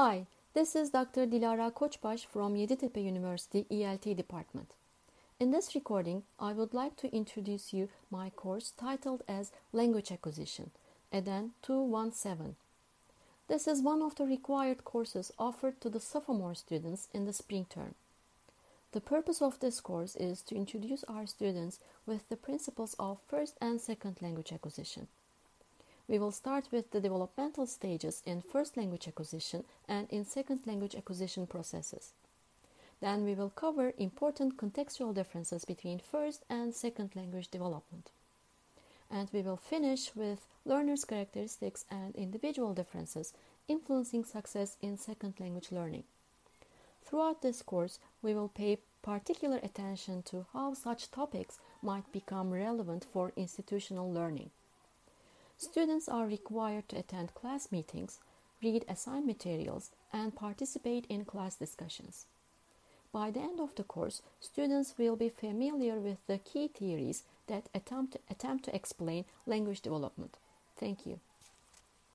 Hi, this is Dr. Dilara Koçbaş from Yeditepe University ELT department. In this recording, I would like to introduce you my course titled as Language Acquisition, EDEN 217. This is one of the required courses offered to the sophomore students in the spring term. The purpose of this course is to introduce our students with the principles of first and second language acquisition. We will start with the developmental stages in first language acquisition and in second language acquisition processes. Then we will cover important contextual differences between first and second language development. And we will finish with learners' characteristics and individual differences influencing success in second language learning. Throughout this course, we will pay particular attention to how such topics might become relevant for institutional learning. Students are required to attend class meetings, read assigned materials, and participate in class discussions. By the end of the course, students will be familiar with the key theories that attempt, attempt to explain language development. Thank you.